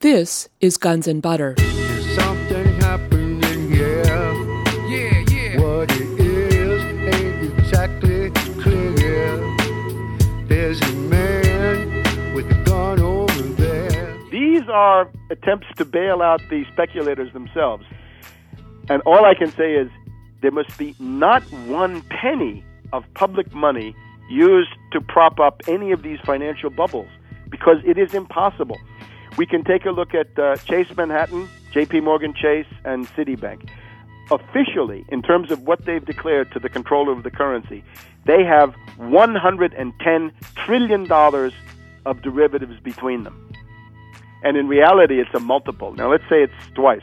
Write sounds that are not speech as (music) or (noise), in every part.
This is Guns and Butter. Something. Yeah, yeah. What it is ain't exactly clear. There's a man with a gun over there. These are attempts to bail out the speculators themselves. And all I can say is there must be not one penny of public money used to prop up any of these financial bubbles because it is impossible. We can take a look at uh, Chase Manhattan, JP Morgan Chase, and Citibank. Officially, in terms of what they've declared to the controller of the currency, they have $110 trillion of derivatives between them. And in reality, it's a multiple. Now, let's say it's twice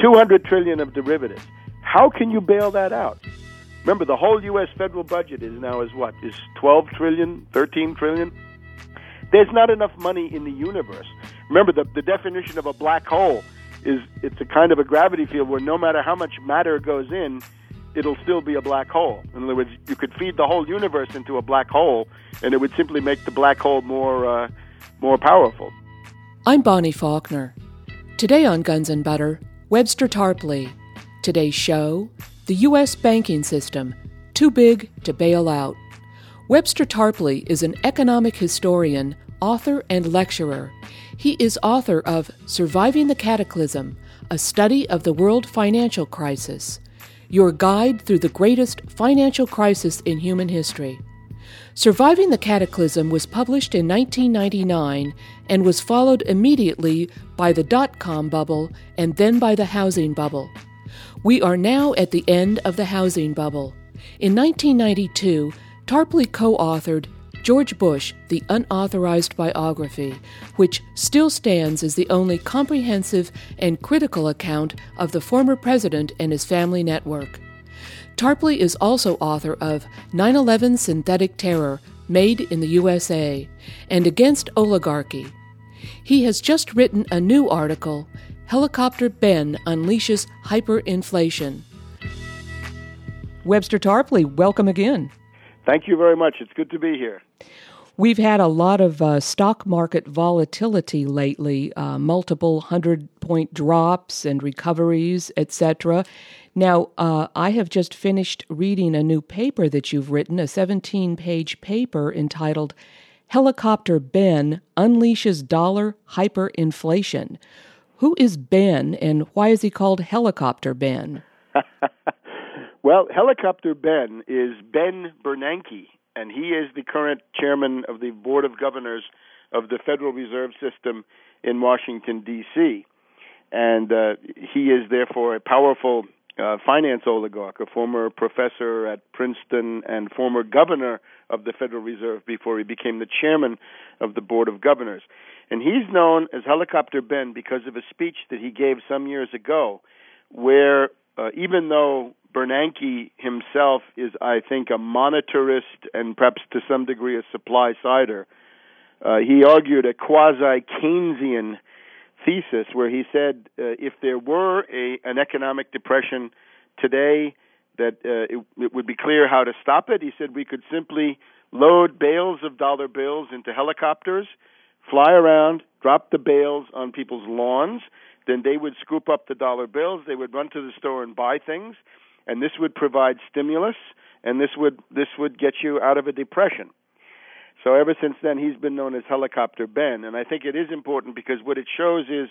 200 trillion of derivatives. How can you bail that out? Remember, the whole U.S. federal budget is now is what is 12 trillion, 13 trillion. There's not enough money in the universe. Remember, the, the definition of a black hole is it's a kind of a gravity field where no matter how much matter goes in, it'll still be a black hole. In other words, you could feed the whole universe into a black hole, and it would simply make the black hole more uh, more powerful. I'm Bonnie Faulkner. Today on Guns and Butter, Webster Tarpley. Today's show The U.S. Banking System Too Big to Bail Out. Webster Tarpley is an economic historian, author, and lecturer. He is author of Surviving the Cataclysm A Study of the World Financial Crisis, your guide through the greatest financial crisis in human history. Surviving the Cataclysm was published in 1999 and was followed immediately by the dot com bubble and then by the housing bubble. We are now at the end of the housing bubble. In 1992, Tarpley co authored George Bush, the Unauthorized Biography, which still stands as the only comprehensive and critical account of the former president and his family network. Tarpley is also author of 9 11 Synthetic Terror Made in the USA and Against Oligarchy. He has just written a new article, Helicopter Ben Unleashes Hyperinflation. Webster Tarpley, welcome again. Thank you very much. It's good to be here. We've had a lot of uh, stock market volatility lately, uh, multiple hundred point drops and recoveries, etc. Now, uh, I have just finished reading a new paper that you've written, a 17 page paper entitled Helicopter Ben Unleashes Dollar Hyperinflation. Who is Ben and why is he called Helicopter Ben? (laughs) well, Helicopter Ben is Ben Bernanke, and he is the current chairman of the Board of Governors of the Federal Reserve System in Washington, D.C. And uh, he is therefore a powerful uh, finance oligarch, a former professor at Princeton and former governor of the Federal Reserve before he became the chairman of the Board of Governors. And he's known as Helicopter Ben because of a speech that he gave some years ago, where uh, even though Bernanke himself is, I think, a monetarist and perhaps to some degree a supply sider. Uh, he argued a quasi Keynesian thesis where he said uh, if there were a, an economic depression today, that uh, it, it would be clear how to stop it. He said we could simply load bales of dollar bills into helicopters, fly around, drop the bales on people's lawns. Then they would scoop up the dollar bills. They would run to the store and buy things and this would provide stimulus, and this would this would get you out of a depression. So ever since then, he's been known as Helicopter Ben, and I think it is important because what it shows is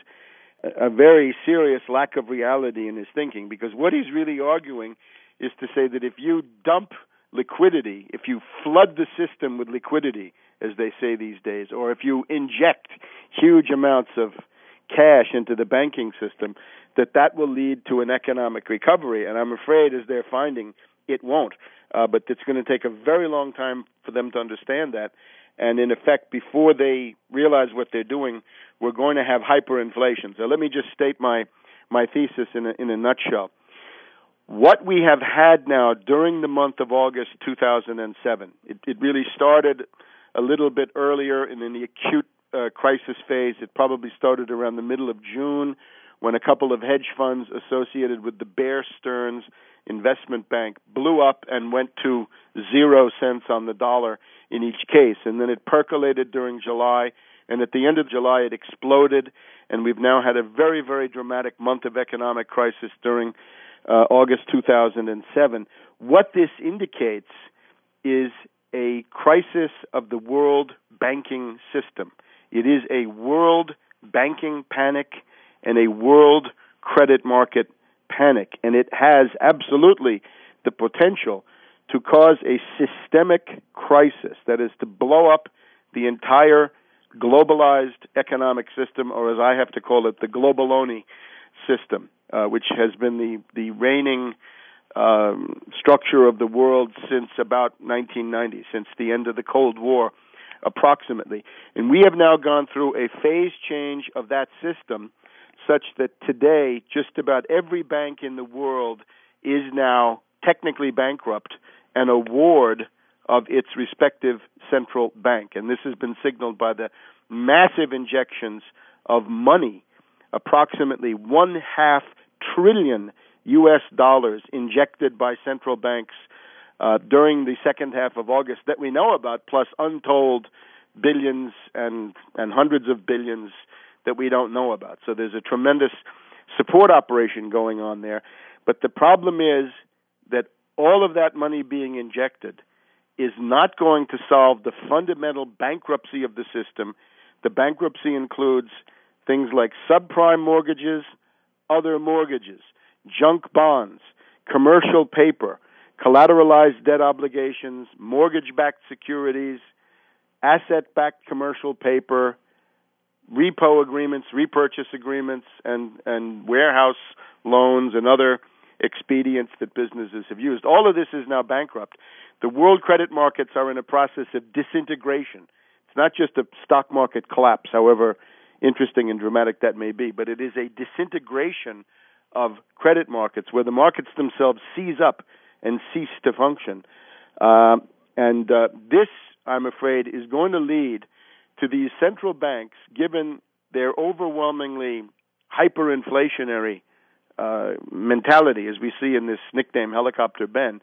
a very serious lack of reality in his thinking. Because what he's really arguing is to say that if you dump liquidity, if you flood the system with liquidity, as they say these days, or if you inject huge amounts of cash into the banking system, that that will lead to an economic recovery. And I'm afraid, as they're finding, it won't. Uh, but it's going to take a very long time for them to understand that. And in effect, before they realize what they're doing, we're going to have hyperinflation. So let me just state my my thesis in a, in a nutshell. What we have had now during the month of August 2007, it, it really started a little bit earlier in the acute uh, crisis phase. It probably started around the middle of June when a couple of hedge funds associated with the Bear Stearns investment bank blew up and went to zero cents on the dollar in each case. And then it percolated during July. And at the end of July, it exploded, and we've now had a very, very dramatic month of economic crisis during uh, August 2007. What this indicates is a crisis of the world banking system. It is a world banking panic and a world credit market panic, and it has absolutely the potential to cause a systemic crisis that is to blow up the entire globalized economic system, or as I have to call it, the globaloni system, uh, which has been the, the reigning um, structure of the world since about 1990, since the end of the Cold War, approximately. And we have now gone through a phase change of that system such that today just about every bank in the world is now technically bankrupt and a ward of its respective central bank. And this has been signaled by the massive injections of money, approximately one half trillion U.S. dollars injected by central banks uh, during the second half of August that we know about, plus untold billions and, and hundreds of billions that we don't know about. So there's a tremendous support operation going on there. But the problem is that all of that money being injected is not going to solve the fundamental bankruptcy of the system. The bankruptcy includes things like subprime mortgages, other mortgages, junk bonds, commercial paper, collateralized debt obligations, mortgage backed securities, asset backed commercial paper, repo agreements, repurchase agreements, and, and warehouse loans and other expedients that businesses have used. All of this is now bankrupt. The world credit markets are in a process of disintegration. It's not just a stock market collapse, however interesting and dramatic that may be, but it is a disintegration of credit markets where the markets themselves seize up and cease to function. Uh, and uh, this, I'm afraid, is going to lead to these central banks, given their overwhelmingly hyperinflationary uh, mentality, as we see in this nickname Helicopter Ben.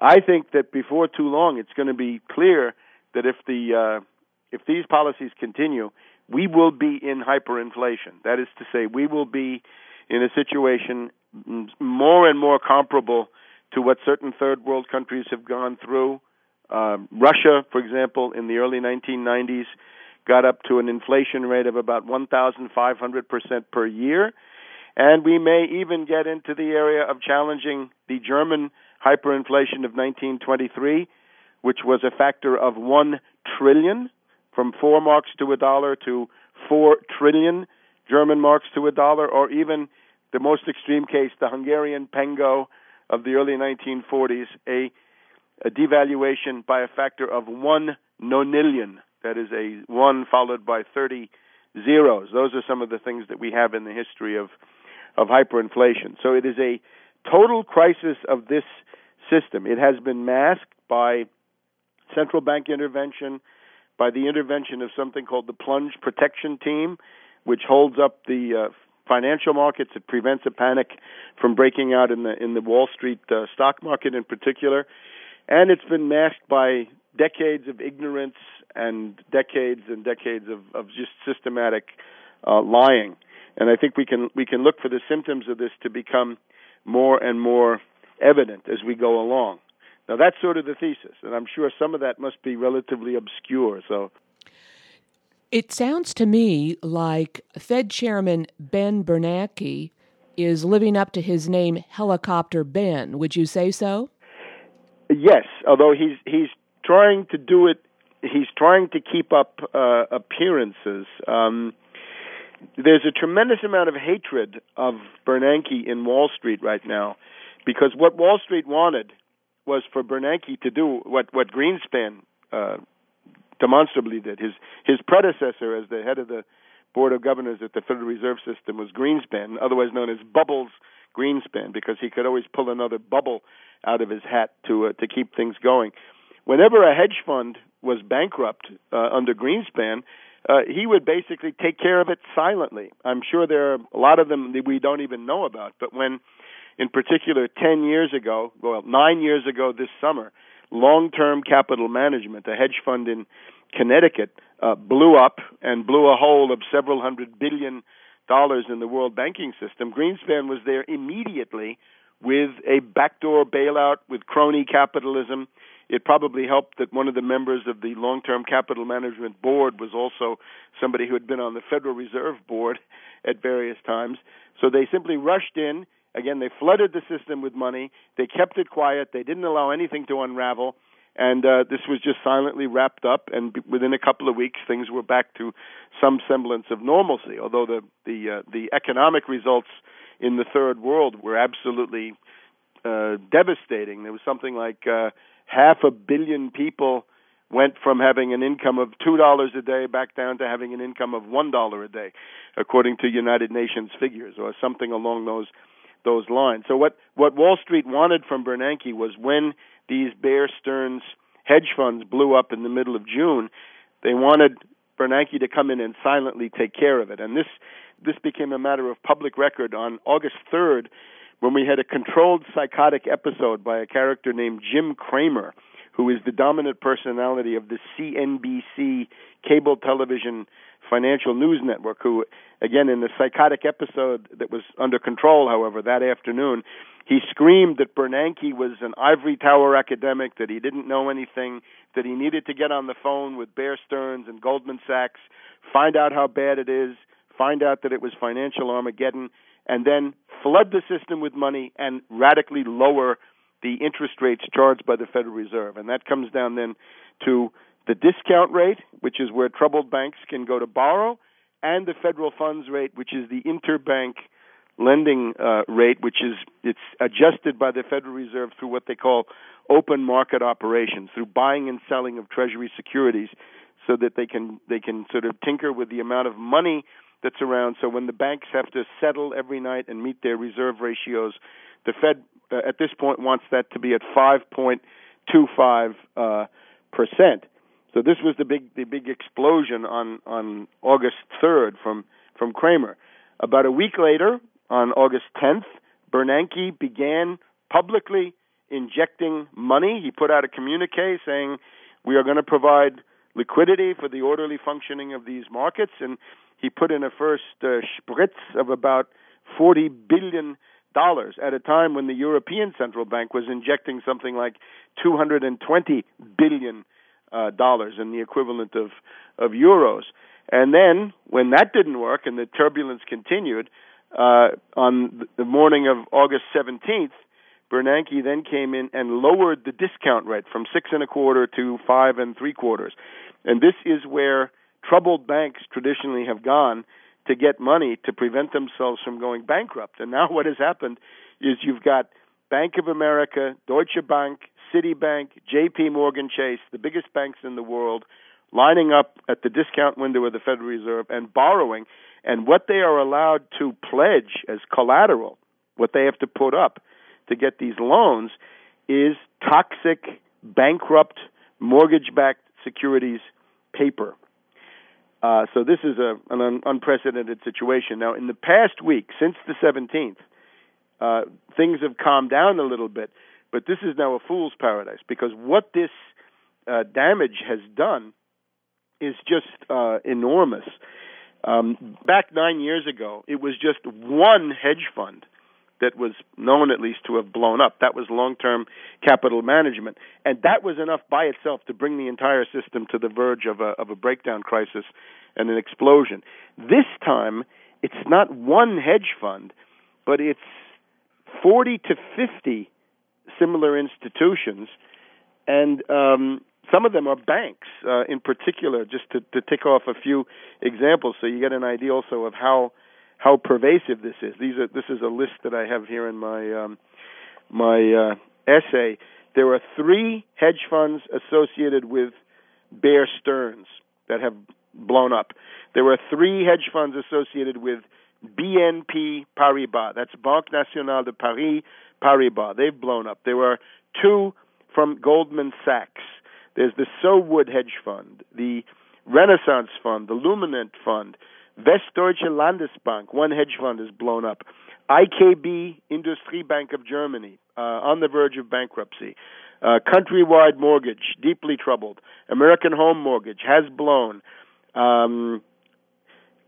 I think that before too long, it's going to be clear that if the uh, if these policies continue, we will be in hyperinflation. That is to say, we will be in a situation more and more comparable to what certain third world countries have gone through. Uh, Russia, for example, in the early 1990s, got up to an inflation rate of about 1,500% per year. And we may even get into the area of challenging the German hyperinflation of 1923, which was a factor of 1 trillion, from 4 marks to a dollar to 4 trillion German marks to a dollar, or even the most extreme case, the Hungarian pengo of the early 1940s, a, a devaluation by a factor of 1 nonillion, that is a 1 followed by 30 zeros. Those are some of the things that we have in the history of of hyperinflation. So it is a total crisis of this system. It has been masked by central bank intervention, by the intervention of something called the plunge protection team, which holds up the uh, financial markets. It prevents a panic from breaking out in the in the Wall Street uh, stock market in particular, and it's been masked by decades of ignorance and decades and decades of, of just systematic uh, lying and I think we can we can look for the symptoms of this to become more and more evident as we go along. Now that's sort of the thesis, and I'm sure some of that must be relatively obscure. So it sounds to me like Fed Chairman Ben Bernanke is living up to his name Helicopter Ben. Would you say so? Yes, although he's he's trying to do it he's trying to keep up uh, appearances. Um, there's a tremendous amount of hatred of Bernanke in Wall Street right now because what Wall Street wanted was for Bernanke to do what what Greenspan uh, demonstrably did. His his predecessor as the head of the board of governors at the Federal Reserve System was Greenspan, otherwise known as Bubbles Greenspan, because he could always pull another bubble out of his hat to uh, to keep things going. Whenever a hedge fund was bankrupt uh, under Greenspan, uh, he would basically take care of it silently. I'm sure there are a lot of them that we don't even know about. But when, in particular, 10 years ago, well, nine years ago this summer, long term capital management, a hedge fund in Connecticut, uh, blew up and blew a hole of several hundred billion dollars in the world banking system, Greenspan was there immediately with a backdoor bailout with crony capitalism. It probably helped that one of the members of the long term capital management board was also somebody who had been on the Federal Reserve Board (laughs) at various times. So they simply rushed in. Again, they flooded the system with money. They kept it quiet. They didn't allow anything to unravel. And uh, this was just silently wrapped up, and within a couple of weeks, things were back to some semblance of normalcy. Although the the uh, the economic results in the third world were absolutely uh, devastating. There was something like uh, half a billion people went from having an income of two dollars a day back down to having an income of one dollar a day, according to United Nations figures, or something along those those lines. So what what Wall Street wanted from Bernanke was when these Bear Stearns hedge funds blew up in the middle of June, they wanted Bernanke to come in and silently take care of it. And this this became a matter of public record on August 3rd when we had a controlled psychotic episode by a character named Jim Cramer, who is the dominant personality of the CNBC cable television financial news network, who, again, in the psychotic episode that was under control, however, that afternoon, he screamed that Bernanke was an ivory tower academic, that he didn't know anything, that he needed to get on the phone with Bear Stearns and Goldman Sachs, find out how bad it is, find out that it was financial Armageddon, and then flood the system with money and radically lower the interest rates charged by the Federal Reserve. And that comes down then to the discount rate, which is where troubled banks can go to borrow, and the federal funds rate, which is the interbank lending uh, rate, which is it's adjusted by the Federal Reserve through what they call open market operations, through buying and selling of Treasury securities, so that they can they can sort of tinker with the amount of money that's around. So when the banks have to settle every night and meet their reserve ratios, the Fed uh, at this point wants that to be at 5.25 uh, percent. So this was the big the big explosion on on August 3rd from from Cramer. About a week later, on August 10th, Bernanke began publicly injecting money. He put out a communique saying we are going to provide liquidity for the orderly functioning of these markets, and he put in a first uh, spritz of about 40 billion dollars at a time when the European Central Bank was injecting something like 220 billion uh, dollars and the equivalent of of euros. And then when that didn't work and the turbulence continued, uh, on the morning of August 17th, Bernanke then came in and lowered the discount rate from six and a quarter to five and three quarters. And this is where troubled banks traditionally have gone to get money to prevent themselves from going bankrupt. And now (laughs) what has happened is you've got Bank of America, Deutsche Bank, Citibank, JP Morgan Chase, the biggest banks in the world, lining up at the discount window of the Federal Reserve and borrowing. And what they are allowed to pledge as collateral, what they have to put up to get these loans, is toxic, bankrupt, mortgage backed securities paper. Uh, so this is a, an un- unprecedented situation. Now, in the past week, since the 17th, uh, things have calmed down a little bit, but this is now a fool's paradise because what this uh, damage has done is just uh, enormous. Um, back nine years ago, it was just one hedge fund that was known at least to have blown up. That was long term capital management. And that was enough by itself to bring the entire system to the verge of a, of a breakdown crisis and an explosion. This time, it's not one hedge fund, but it's 40 to 50 similar institutions. And um, some of them are banks, uh, in particular, just to, to tick off a few examples, so you get an idea also of how how pervasive this is. These are this is a list that I have here in my um, my uh, essay. There are three hedge funds associated with Bear Stearns that have blown up. There are three hedge funds associated with BNP Paribas. That's Banque Nationale de Paris Paribas. They've blown up. There are two from Goldman Sachs. There's the Sowood Hedge Fund, the Renaissance Fund, the Luminant Fund, Westdeutsche Landesbank, one hedge fund is blown up. IKB Industriebank of Germany, uh, on the verge of bankruptcy. Uh, Countrywide Mortgage, deeply troubled. American Home Mortgage has blown. Um,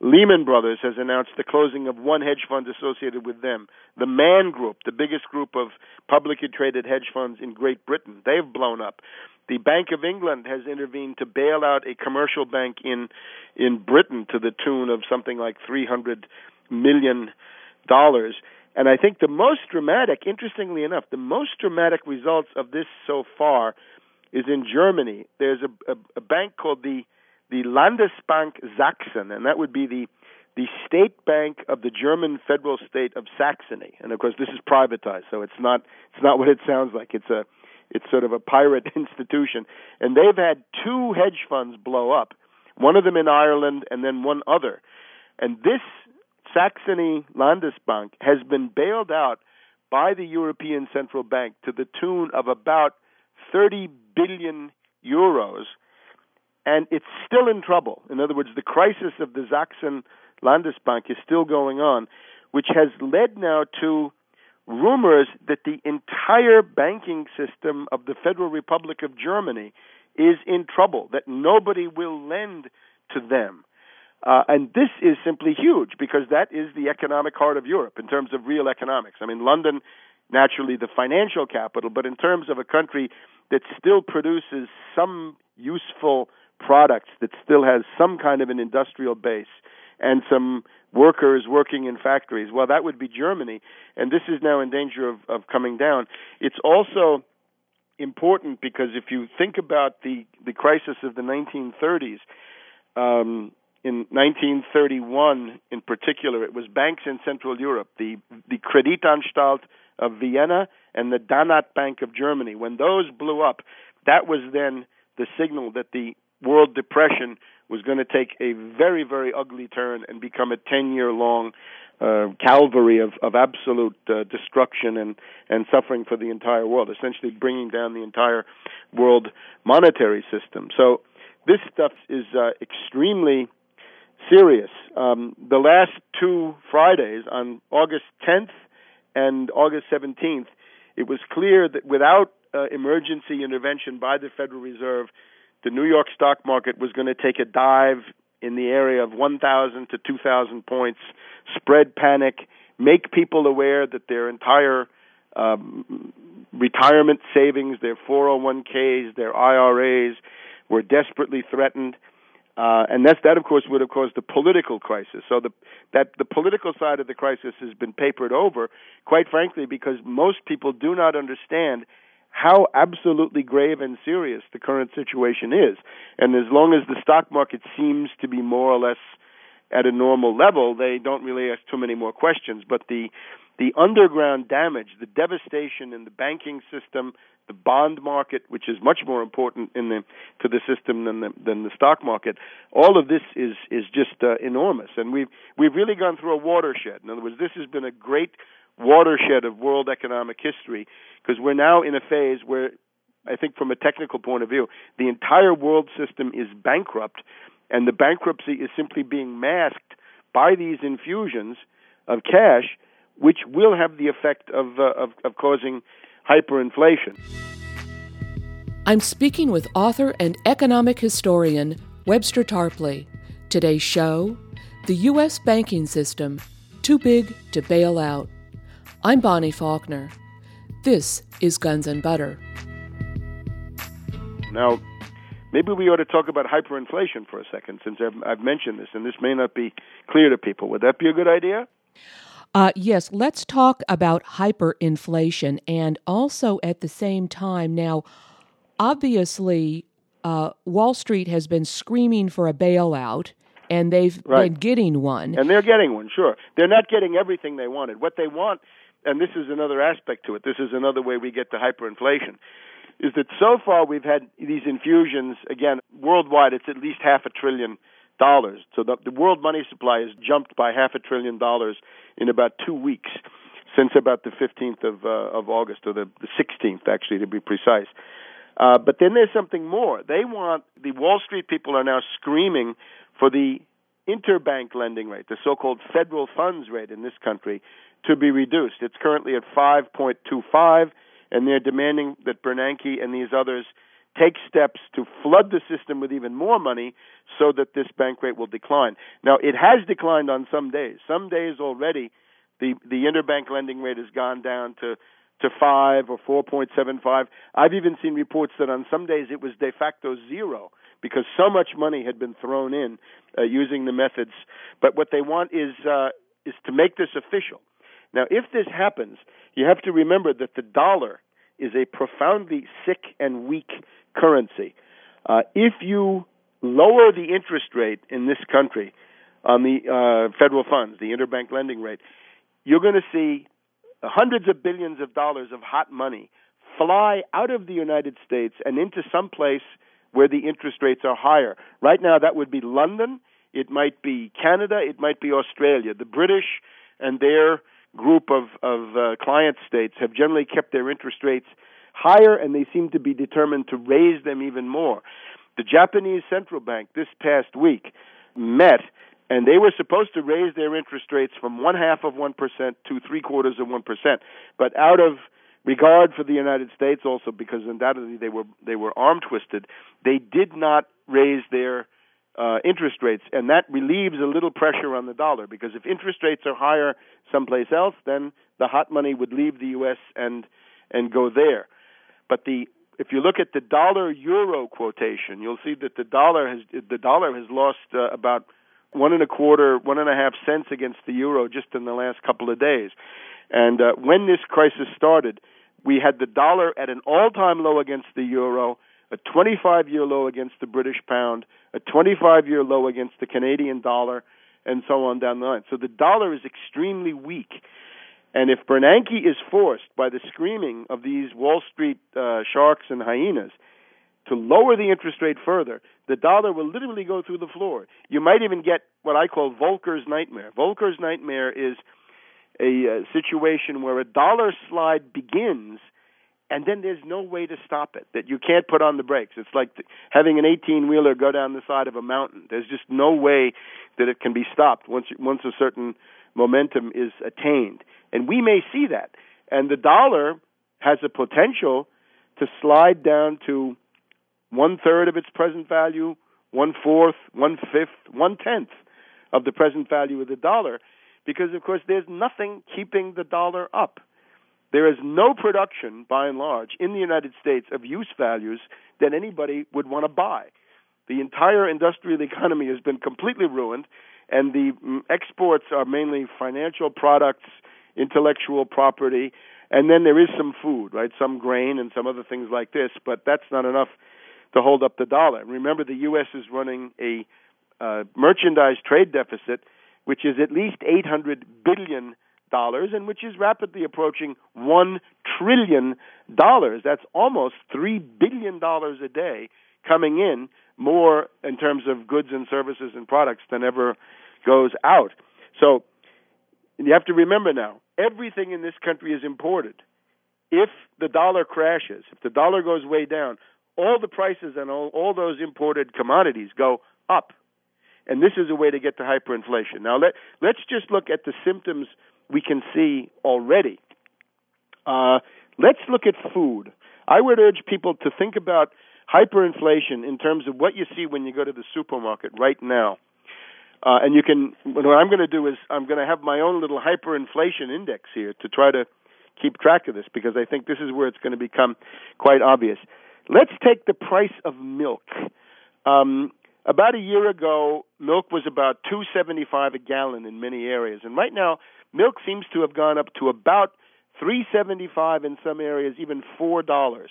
Lehman Brothers has announced the closing of one hedge fund associated with them. The Man Group, the biggest group of publicly traded hedge funds in Great Britain, they've blown up. The Bank of England has intervened to bail out a commercial bank in in Britain to the tune of something like 300 million dollars. And I think the most dramatic, interestingly enough, the most dramatic results of this so far is in Germany. There's a, a, a bank called the the Landesbank Sachsen, and that would be the the state bank of the German federal state of Saxony. And of course, this is privatized, so it's not it's not what it sounds like. It's a it's sort of a pirate (laughs) institution, and they've had two hedge funds blow up, one of them in Ireland and then one other. And this Saxony Landesbank has been bailed out by the European Central Bank to the tune of about 30 billion euros, and it's still in trouble. In other words, the crisis of the Sachsen Landesbank is still going on, which has led now to rumors that the entire banking system of the Federal Republic of Germany is in trouble, that nobody will lend to them. Uh, and this is simply huge because that is the economic heart of Europe in terms of real economics. I mean, London, naturally the financial capital, but in terms of a country that still produces some useful products, that still has some kind of an industrial base and some workers working in factories, well, that would be Germany. And this is now in danger of, of coming down. It's also important because if you think about the, the crisis of the 1930s, um, in 1931 in particular, it was banks in Central Europe, the, the Kreditanstalt of Vienna and the Danat Bank of Germany. When those blew up, that was then the signal that the World Depression was going to take a very, very ugly turn and become a 10 year long uh, calvary of, of absolute uh, destruction and, and suffering for the entire world, essentially bringing down the entire world monetary system. So this stuff is uh, extremely serious. Um, the last two Fridays, on August 10th and August 17th, it was clear that without uh, emergency intervention by the Federal Reserve, the New York stock market was going to take a dive in the area of 1,000 to 2,000 points, spread panic, make people aware that their entire um, retirement savings, their 401ks, their IRAs were desperately threatened. Uh, and that's, that, of course, would have caused the political crisis. So the, that the political side of the crisis has been papered over, quite frankly, because most people do not understand how absolutely grave and serious the current situation is. And as long as the stock market seems to be more or less at a normal level, they don't really ask too many more questions. But the the underground damage, the devastation in the banking system, the bond market, which is much more important in the to the system than the than the stock market. All of this is is just uh, enormous, and we've we've really gone through a watershed. In other words, this has been a great watershed of world economic history because we're now in a phase where I think from a technical point of view, the entire world system is bankrupt, and the bankruptcy is simply being masked by these infusions of cash, which will have the effect of uh, of, of causing hyperinflation. I'm speaking with author and economic historian Webster Tarpley. Today's show The U.S. Banking System Too Big to Bail Out. I'm Bonnie Faulkner. This is Guns and Butter. Now, maybe we ought to talk about hyperinflation for a second, since I've, I've mentioned this, and this may not be clear to people. Would that be a good idea? Uh, yes, let's talk about hyperinflation and also at the same time. Now, obviously, uh, Wall Street has been screaming for a bailout, and they've Right. been getting one. And they're getting one, sure. They're not getting everything they wanted. What they want, and this is another aspect to it, this is another way we get to hyperinflation, is that so far we've had these infusions, again, worldwide, it's at least half a trillion dollars. So the, the world money supply has jumped by half a trillion dollars in about two weeks, since about the 15th of, uh, of August, or the, the 16th, actually, to be precise. Uh, but then there's something more. They want, the Wall Street people are now screaming for the interbank lending rate, the so-called federal funds rate in this country, to be reduced. It's currently at 5.25, and they're demanding that Bernanke and these others take steps to flood the system with even more money so that this bank rate will decline. Now, it has declined on some days. Some days already, the, the interbank lending rate has gone down to, to 5 or 4.75. I've even seen reports that on some days it was de facto zero because so much money had been thrown in uh, using the methods. But what they want is, uh, is to make this official. Now, if this happens, you have to remember that the dollar is a profoundly sick and weak currency. Uh, if you lower the interest rate in this country on the uh, federal funds, the interbank lending rate, you're going to see hundreds of billions of dollars of hot money fly out of the United States and into some place where the interest rates are higher. Right now, that would be London. It might be Canada. It might be Australia. The British and their group of, of uh, client states have generally kept their interest rates higher, and they seem to be determined to raise them even more. The Japanese central bank this past week met, and they were supposed to raise their interest rates from one half of 1% to three quarters of 1%. But out of regard for the United States, also because undoubtedly they were, they were arm twisted, they did not raise their uh, interest rates, and that relieves a little pressure on the dollar because if interest rates are higher someplace else, then the hot money would leave the U.S. and and go there. But the if you look at the dollar euro quotation, you'll see that the dollar has the dollar has lost uh, about one and a quarter, one and a half cents against the euro just in the last couple of days. And uh, when this crisis started, we had the dollar at an all-time low against the euro, a 25-year low against the British pound, a 25-year low against the Canadian dollar, and so on down the line. So the dollar is extremely weak. And if Bernanke is forced by the screaming of these Wall Street uh, sharks and hyenas to lower the interest rate further, the dollar will literally go through the floor. You might even get what I call Volcker's nightmare. Volcker's nightmare is a uh, situation where a dollar slide begins and then there's no way to stop it that you can't put on the brakes it's like having an 18 wheeler go down the side of a mountain there's just no way that it can be stopped once once a certain momentum is attained and we may see that. And the dollar has the potential to slide down to one third of its present value, one fourth, one fifth, one tenth of the present value of the dollar, because of course there's nothing keeping the dollar up. There is no production, by and large, in the United States of use values that anybody would want to buy. The entire industrial economy has been completely ruined, and the mm, exports are mainly financial products intellectual property, and then there is some food, right? Some grain and some other things like this, but that's not enough to hold up the dollar. Remember, the U.S. is running a uh, merchandise trade deficit, which is at least 800 billion dollars, and which is rapidly approaching one trillion dollars. That's almost three billion dollars a day coming in, more in terms of goods and services and products than ever goes out. So you have to remember now, everything in this country is imported. If the dollar crashes, if the dollar goes way down, all the prices and all, all those imported commodities go up. And this is a way to get to hyperinflation. Now, let, let's just look at the symptoms we can see already. Uh, let's look at food. I would urge people to think about hyperinflation in terms of what you see when you go to the supermarket right now. Uh, and you can, what I'm going to do is I'm going to have my own little hyperinflation index here to try to keep track of this because I think this is where it's going to become quite obvious. Let's take the price of milk. Um, about a year ago, milk was about 2.75 a gallon in many areas, and right now, milk seems to have gone up to about 3.75 in some areas, even four dollars.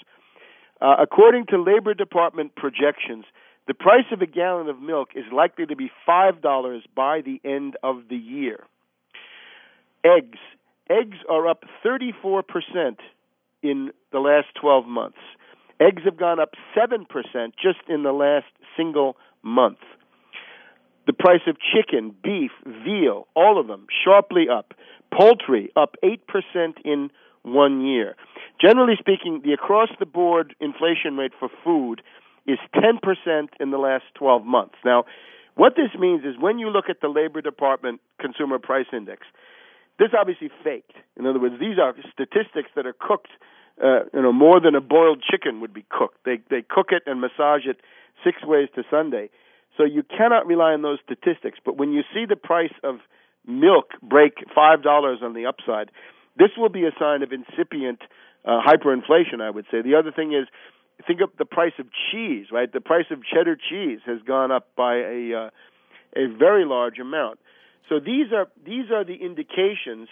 Uh, according to Labor Department projections, the price of a gallon of milk is likely to be $5 by the end of the year. Eggs. Eggs are up 34% in the last 12 months. Eggs have gone up 7% just in the last single month. The price of chicken, beef, veal, all of them sharply up. Poultry up 8% in one year. Generally speaking, the across the board inflation rate for food is 10% in the last 12 months. Now, what this means is when you look at the Labor Department Consumer Price Index, this is obviously faked. In other words, these are statistics that are cooked uh, you know, more than a boiled chicken would be cooked. They they cook it and massage it six ways to Sunday. So you cannot rely on those statistics. But when you see the price of milk break five dollars on the upside, this will be a sign of incipient uh, hyperinflation. I would say. The other thing is, think of the price of cheese. Right, the price of cheddar cheese has gone up by a uh, a very large amount. So these are these are the indications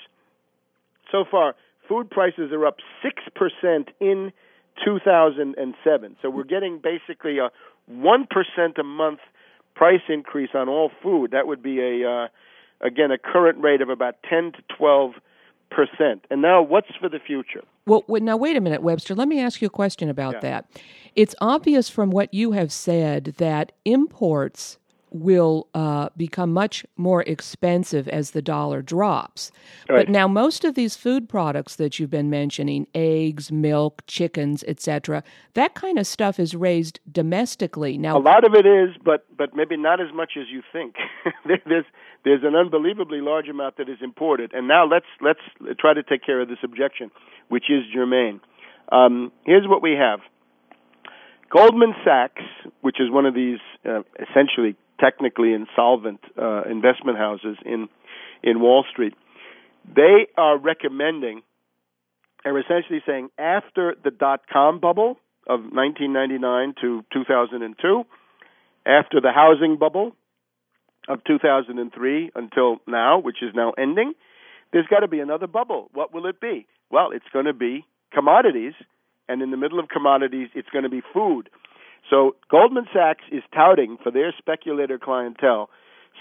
so far food prices are up 6% in 2007. So we're getting basically a 1% a month price increase on all food. That would be a uh, again a current rate of about 10 to 12 percent. And now, what's for the future? Well, now wait a minute, Webster. Let me ask you a question about yeah. that. It's obvious from what you have said that imports will uh, become much more expensive as the dollar drops. Right. But now, most of these food products that you've been mentioning eggs, milk, chickens, etc. that kind of stuff is raised domestically. Now, a lot of it is, but, but maybe not as much as you think. (laughs) there's, there's an unbelievably large amount that is imported. And now let's, let's try to take care of this objection, which is germane. Um, here's what we have. Goldman Sachs, which is one of these uh, essentially technically insolvent uh, investment houses in in Wall Street. They are recommending, are essentially saying after the dot com bubble of 1999 to 2002, after the housing bubble of 2003 until now, which is now ending, there's got to be another bubble. What will it be? Well, it's going to be commodities, and in the middle of commodities, it's going to be food. So Goldman Sachs is touting for their speculator clientele,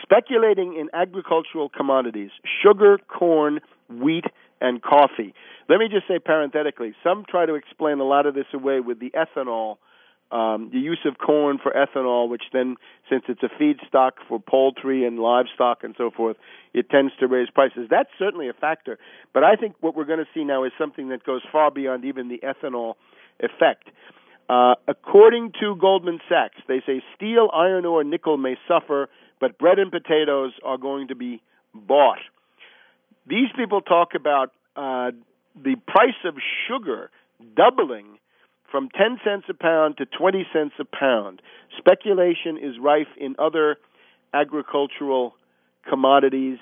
speculating in agricultural commodities, sugar, corn, wheat, and coffee. Let me just say parenthetically, some try to explain a lot of this away with the ethanol, um, the use of corn for ethanol, which then, since it's a feedstock for poultry and livestock and so forth, it tends to raise prices. That's certainly a factor. But I think what we're going to see now is something that goes far beyond even the ethanol effect. Uh, according to Goldman Sachs, they say steel, iron ore, nickel may suffer, but bread and potatoes are going to be bought. These people talk about uh, the price of sugar doubling from 10 cents a pound to 20 cents a pound. Speculation is rife in other agricultural commodities,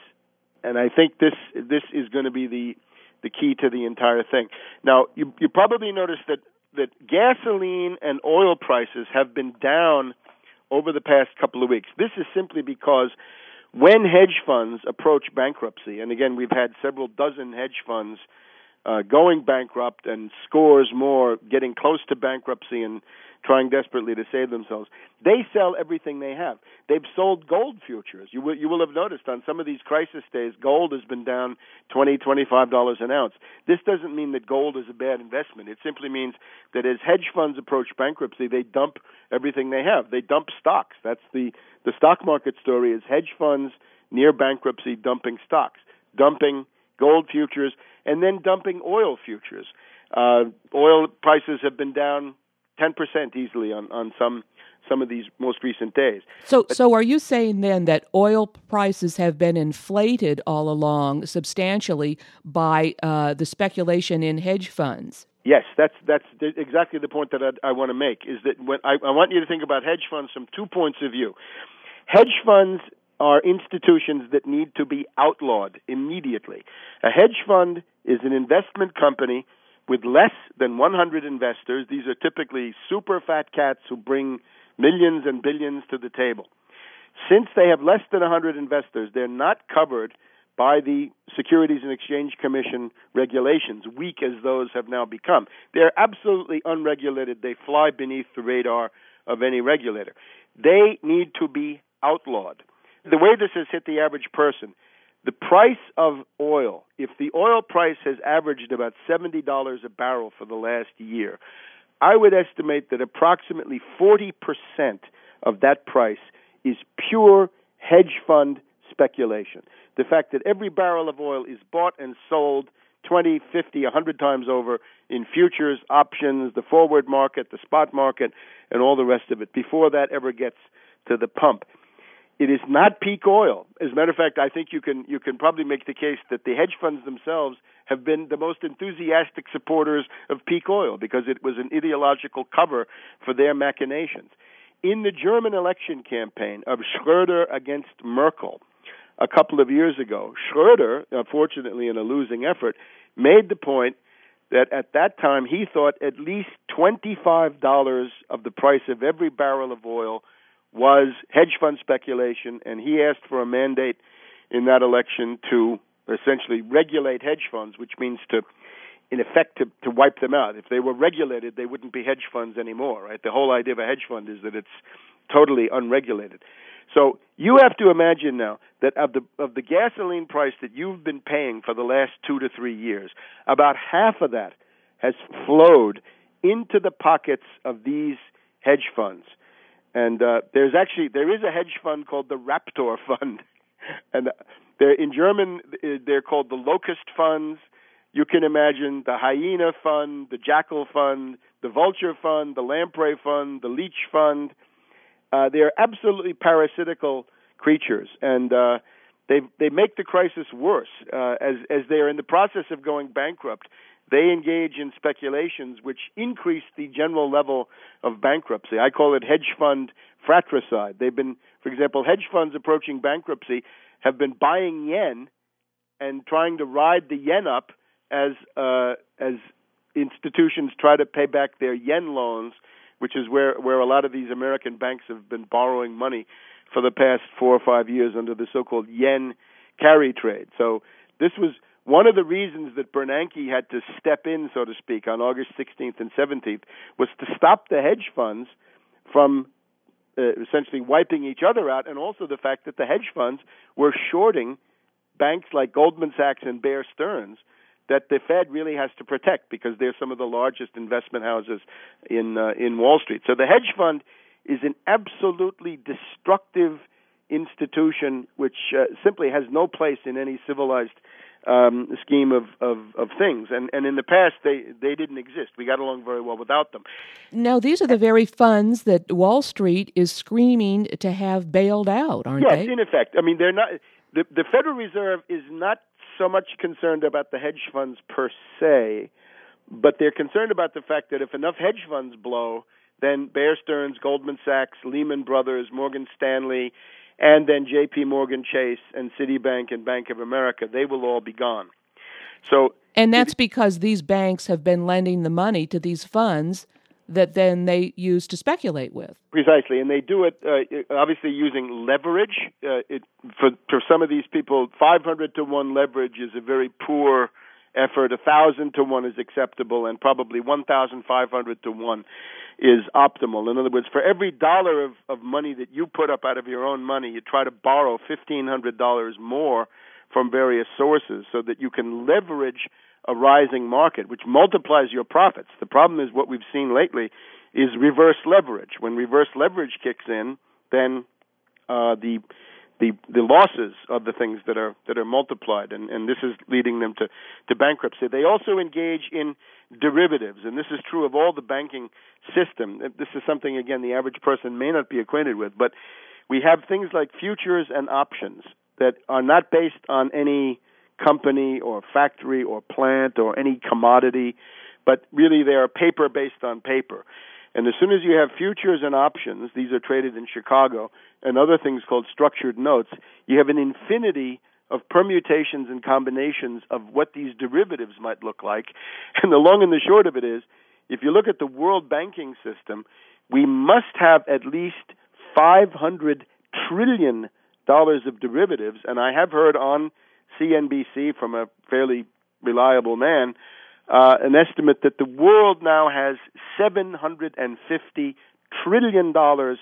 and I think this this is going to be the the key to the entire thing. Now, you you probably noticed that that gasoline and oil prices have been down over the past couple of weeks. This is simply because when hedge funds approach bankruptcy, and again, we've had several dozen hedge funds uh, going bankrupt and scores more getting close to bankruptcy and trying desperately to save themselves. They sell everything they have. They've sold gold futures. You will you will have noticed on some of these crisis days, gold has been down twenty twenty five dollars an ounce. This doesn't mean that gold is a bad investment. It simply means that as hedge funds approach bankruptcy, they dump everything they have. They dump stocks. That's the the stock market story is hedge funds near bankruptcy dumping stocks, dumping gold futures, and then dumping oil futures. Uh, oil prices have been down 10% easily on, on some some of these most recent days. So, but, so are you saying then that oil prices have been inflated all along substantially by uh, the speculation in hedge funds? Yes, that's that's exactly the point that I, I want to make. Is that when I, I want you to think about hedge funds from two points of view. Hedge funds are institutions that need to be outlawed immediately. A hedge fund is an investment company with less than 100 investors. These are typically super fat cats who bring millions and billions to the table. Since they have less than 100 investors, they're not covered by the Securities and Exchange Commission regulations, weak as those have now become. They're absolutely unregulated. They fly beneath the radar of any regulator. They need to be outlawed. The way this has hit the average person the price of oil, if the oil price has averaged about $70 a barrel for the last year, I would estimate that approximately 40% of that price is pure hedge fund speculation. The fact that every barrel of oil is bought and sold 20, 50, 100 times over in futures, options, the forward market, the spot market, and all the rest of it before that ever gets to the pump. It is not peak oil. As a matter of fact, I think you can you can probably make the case that the hedge funds themselves have been the most enthusiastic supporters of peak oil because it was an ideological cover for their machinations. In the German election campaign of Schröder against Merkel a couple of years ago, Schröder, uh, unfortunately in a losing effort, made the point that at that time he thought at least $25 of the price of every barrel of oil was hedge fund speculation, and he asked for a mandate in that election to essentially regulate hedge funds, which means to, in effect, to, to wipe them out. If they were regulated, they wouldn't be hedge funds anymore, right? The whole idea of a hedge fund is that it's totally unregulated. So you have to imagine now that of the of the gasoline price that you've been paying for the last two to three years, about half of that has flowed into the pockets of these hedge funds. And uh, there's actually there is a hedge fund called the Raptor (laughs) Fund, and they're in German they're called the Locust Funds. You can imagine the Hyena Fund, the Jackal Fund, the Vulture Fund, the Lamprey Fund, the Leech Fund. Uh, they are absolutely parasitical creatures, and uh, they they make the crisis worse uh, as as they are in the process of going bankrupt they engage in speculations which increase the general level of bankruptcy. I call it hedge fund fratricide. They've been, for example, hedge funds approaching bankruptcy have been buying yen and trying to ride the yen up as uh, as institutions try to pay back their yen loans, which is where where a lot of these American banks have been borrowing money for the past four or five years under the so-called yen carry trade. So this was one of the reasons that Bernanke had to step in, so to speak, on August 16th and 17th was to stop the hedge funds from uh, essentially wiping each other out, and also the fact that the hedge funds were shorting banks like Goldman Sachs and Bear Stearns that the Fed really has to protect because they're some of the largest investment houses in uh, in Wall Street. So the hedge fund is an absolutely destructive institution which uh, simply has no place in any civilized um, scheme of, of, of things. And, and in the past, they, they didn't exist. We got along very well without them. Now, these are the very funds that Wall Street is screaming to have bailed out, aren't yes, they? Yes, in effect. I mean, they're not. The, the Federal Reserve is not so much concerned about the hedge funds per se, but they're concerned about the fact that if enough hedge funds blow, then Bear Stearns, Goldman Sachs, Lehman Brothers, Morgan Stanley, and then J.P. Morgan Chase and Citibank and Bank of America, they will all be gone. So, and that's because these banks have been lending the money to these funds that then they use to speculate with. Precisely, and they do it uh, obviously using leverage. Uh, it, for for some of these people, 500 to one leverage is a very poor effort. A thousand to one is acceptable, and probably 1,500 to one is optimal. In other words, for every dollar of, of money that you put up out of your own money, you try to borrow $1,500 more from various sources so that you can leverage a rising market, which multiplies your profits. The problem is what we've seen lately is reverse leverage. When reverse leverage kicks in, then uh, the the the losses of the things that are that are multiplied, and, and this is leading them to, to bankruptcy. They also engage in derivatives, and this is true of all the banking system. This is something again the average person may not be acquainted with, but we have things like futures and options that are not based on any company or factory or plant or any commodity, but really they are paper based on paper. And as soon as you have futures and options, these are traded in Chicago, and other things called structured notes, you have an infinity of permutations and combinations of what these derivatives might look like. (laughs) And the long and the short of it is, if you look at the world banking system, we must have at least 500 trillion dollars of derivatives. And I have heard on CNBC from a fairly reliable man uh, an estimate that the world now has 750 trillion dollars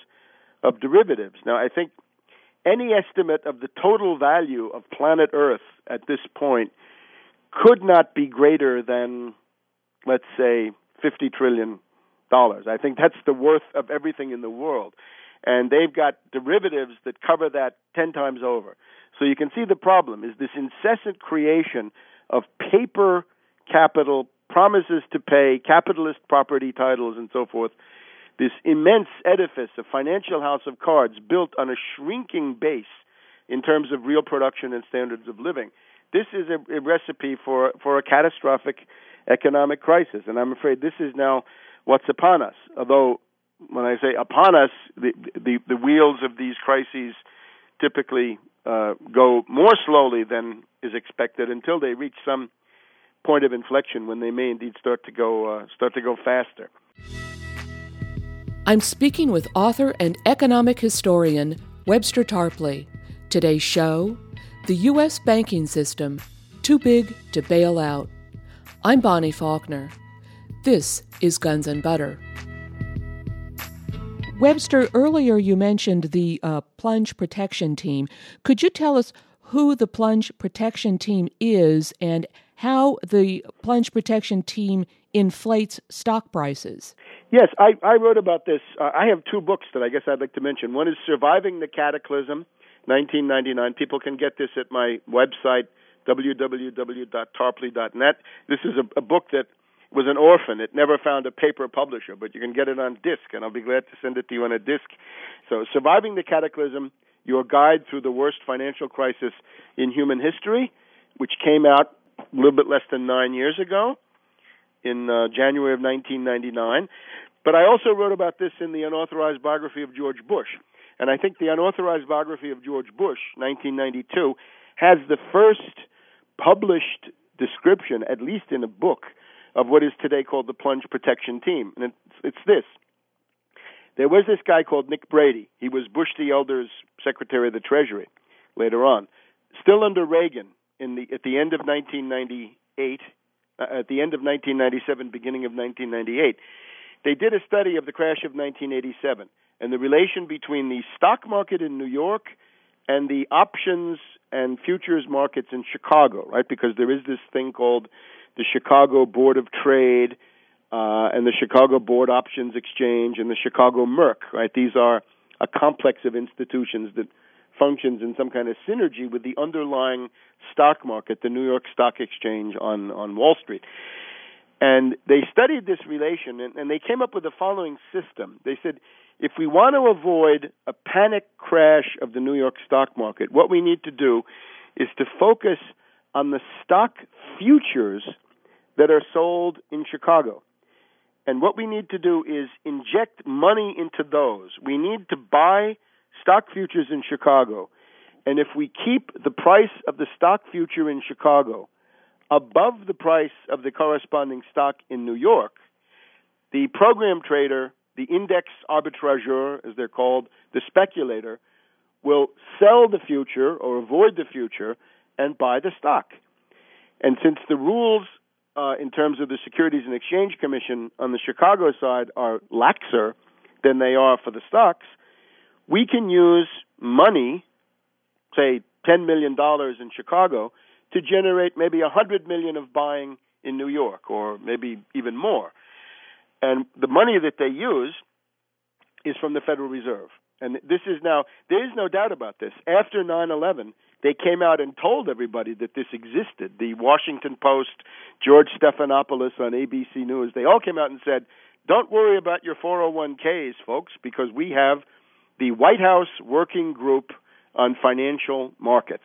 of derivatives. Now, I think any estimate of the total value of planet Earth at this point could not be greater than, let's say, 50 trillion dollars. I think that's the worth of everything in the world. And they've got derivatives that cover that 10 times over. So you can see the problem is this incessant creation of paper capital, promises to pay, capitalist property titles, and so forth, this immense edifice, a financial house of cards built on a shrinking base in terms of real production and standards of living. This is a, a recipe for, for a catastrophic economic crisis, and I'm afraid this is now what's upon us. Although, when I say upon us, the, the, the wheels of these crises typically uh, go more slowly than is expected until they reach some point of inflection when they may indeed start to go uh, start to go faster. I'm speaking with author and economic historian Webster Tarpley. Today's show The U.S. Banking System Too Big to Bail Out. I'm Bonnie Faulkner. This is Guns and Butter. Webster, earlier you mentioned the uh, Plunge Protection Team. Could you tell us who the Plunge Protection Team is and how the Plunge Protection Team inflates stock prices? Yes, I, I wrote about this. Uh, I have two books that I guess I'd like to mention. One is Surviving the Cataclysm, 1999. People can get this at my website, www.tarpley.net. This is a, a book that was an orphan. It never found a paper publisher, but you can get it on disc, and I'll be glad to send it to you on a disc. So, Surviving the Cataclysm, your guide through the worst financial crisis in human history, which came out a little bit less than nine years ago in uh, January of 1999. But I also wrote about this in the unauthorized biography of George Bush. And I think the unauthorized biography of George Bush, 1992, has the first published description, at least in a book, of what is today called the Plunge Protection Team. And it's, it's this. There was this guy called Nick Brady. He was Bush the Elder's Secretary of the Treasury later on. Still under Reagan in the, at the end of 1998, uh, at the end of 1997, beginning of 1998, they did a study of the crash of 1987 and the relation between the stock market in New York and the options and futures markets in Chicago, right? Because there is this thing called the Chicago Board of Trade uh, and the Chicago Board Options Exchange and the Chicago Merc, right? These are a complex of institutions that functions in some kind of synergy with the underlying stock market, the New York Stock Exchange on, on Wall Street. And they studied this relation and, and they came up with the following system. They said, if we want to avoid a panic crash of the New York stock market, what we need to do is to focus on the stock futures that are sold in Chicago. And what we need to do is inject money into those. We need to buy stock futures in Chicago. And if we keep the price of the stock future in Chicago above the price of the corresponding stock in New York, the program trader, the index arbitrageur, as they're called, the speculator, will sell the future or avoid the future and buy the stock. And since the rules uh, in terms of the Securities and Exchange Commission on the Chicago side are laxer than they are for the stocks, we can use money, say $10 million in Chicago, to generate maybe a hundred million of buying in New York, or maybe even more. And the money that they use is from the Federal Reserve. And this is now, there is no doubt about this. After 9 11, they came out and told everybody that this existed. The Washington Post, George Stephanopoulos on ABC News, they all came out and said, don't worry about your 401ks, folks, because we have the White House Working Group on Financial Markets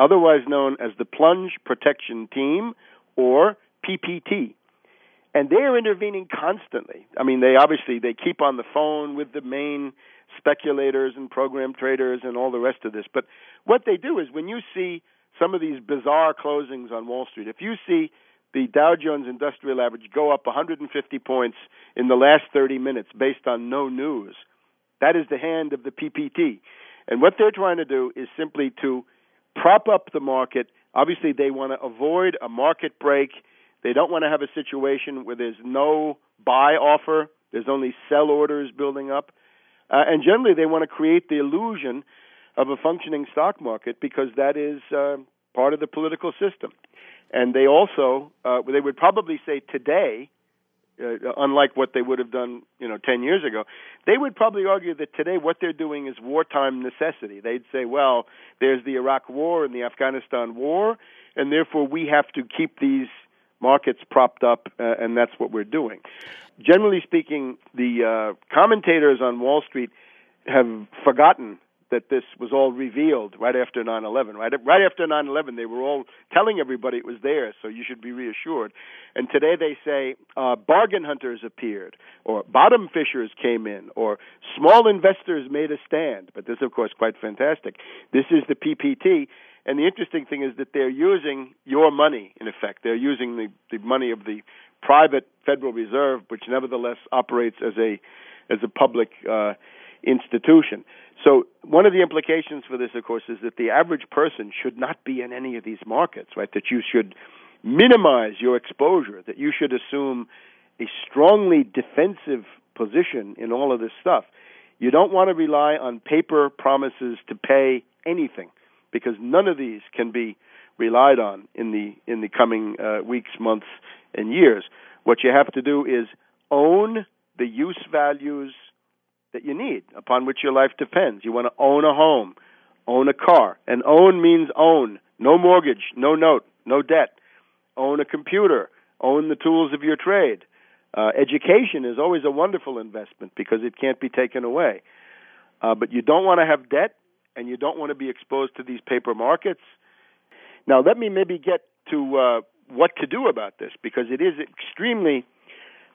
otherwise known as the Plunge Protection Team or PPT. And they're intervening constantly. I mean, they obviously they keep on the phone with the main speculators and program traders and all the rest of this. But what they do is when you see some of these bizarre closings on Wall Street, if you see the Dow Jones Industrial Average go up 150 points in the last 30 minutes based on no news, that is the hand of the PPT. And what they're trying to do is simply to prop up the market. Obviously, they want to avoid a market break. They don't want to have a situation where there's no buy offer, there's only sell orders building up. Uh, and generally, they want to create the illusion of a functioning stock market because that is uh, part of the political system. And they also, uh, they would probably say today, uh, unlike what they would have done, you know, 10 years ago, they would probably argue that today what they're doing is wartime necessity. They'd say, well, there's the Iraq war and the Afghanistan war, and therefore we have to keep these markets propped up, uh, and that's what we're doing. generally speaking, the uh, commentators on Wall Street have forgotten that this was all revealed right after 9/11. Right, right after 9/11, they were all telling everybody it was there, so you should be reassured. And today they say uh, bargain hunters appeared, or bottom fishers came in, or small investors made a stand. But this, of course, quite fantastic. This is the PPT. And the interesting thing is that they're using your money, in effect. They're using the, the money of the private Federal Reserve, which nevertheless operates as a as a public uh, institution. So one of the implications for this, of course, is that the average person should not be in any of these markets, right? That you should minimize your exposure, that you should assume a strongly defensive position in all of this stuff. You don't want to rely on paper promises to pay anything because none of these can be relied on in the in the coming uh, weeks, months, and years. What you have to do is own the use values that you need, upon which your life depends. You want to own a home, own a car. And own means own. No mortgage, no note, no debt. Own a computer, own the tools of your trade. Uh, education is always a wonderful investment because it can't be taken away. Uh, but you don't want to have debt and you don't want to be exposed to these paper markets. Now, let me maybe get to uh, what to do about this because it is extremely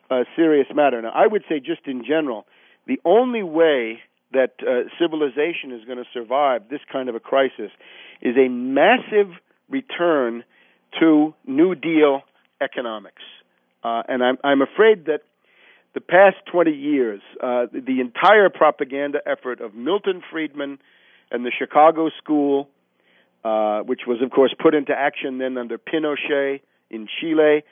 uh, serious matter. Now, I would say, just in general, the only way that uh, civilization is going to survive this kind of a crisis is a massive return to New Deal economics. Uh, and I'm, I'm afraid that the past 20 years, uh, the entire propaganda effort of Milton Friedman and the Chicago School, uh, which was, of course, put into action then under Pinochet in Chile,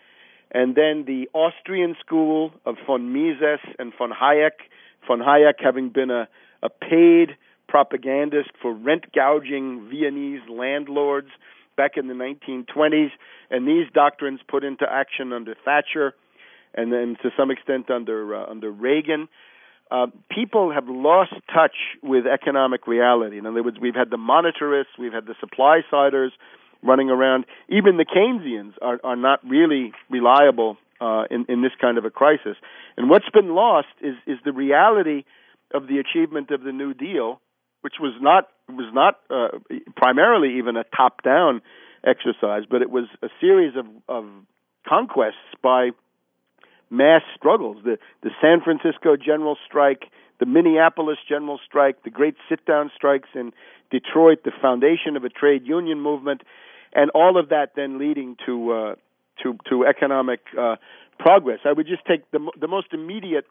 and then the Austrian School of von Mises and von Hayek von Hayek having been a, a paid propagandist for rent gouging Viennese landlords back in the 1920s, and these doctrines put into action under Thatcher, and then to some extent under uh, under Reagan. Uh, people have lost touch with economic reality. In other words, we've had the monetarists, we've had the supply siders running around. Even the Keynesians are, are not really reliable uh, in, in this kind of a crisis. And what's been lost is, is the reality of the achievement of the New Deal, which was not was not uh, primarily even a top-down exercise, but it was a series of, of conquests by mass struggles. The the San Francisco general strike, the Minneapolis general strike, the great sit-down strikes in Detroit, the foundation of a trade union movement, and all of that then leading to uh, to to economic uh, progress. I would just take the the most immediate